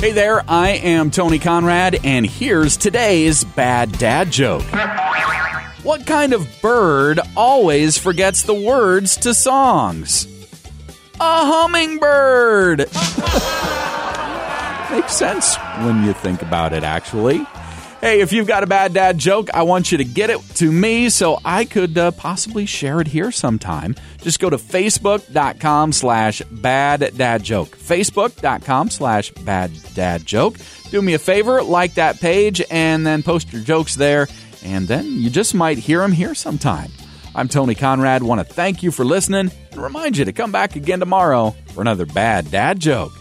Hey there, I am Tony Conrad, and here's today's bad dad joke. What kind of bird always forgets the words to songs? A hummingbird! Makes sense when you think about it, actually. Hey, if you've got a bad dad joke, I want you to get it to me so I could uh, possibly share it here sometime. Just go to facebook.com slash bad dad joke. Facebook.com slash bad dad joke. Do me a favor, like that page, and then post your jokes there, and then you just might hear them here sometime. I'm Tony Conrad. Want to thank you for listening and remind you to come back again tomorrow for another bad dad joke.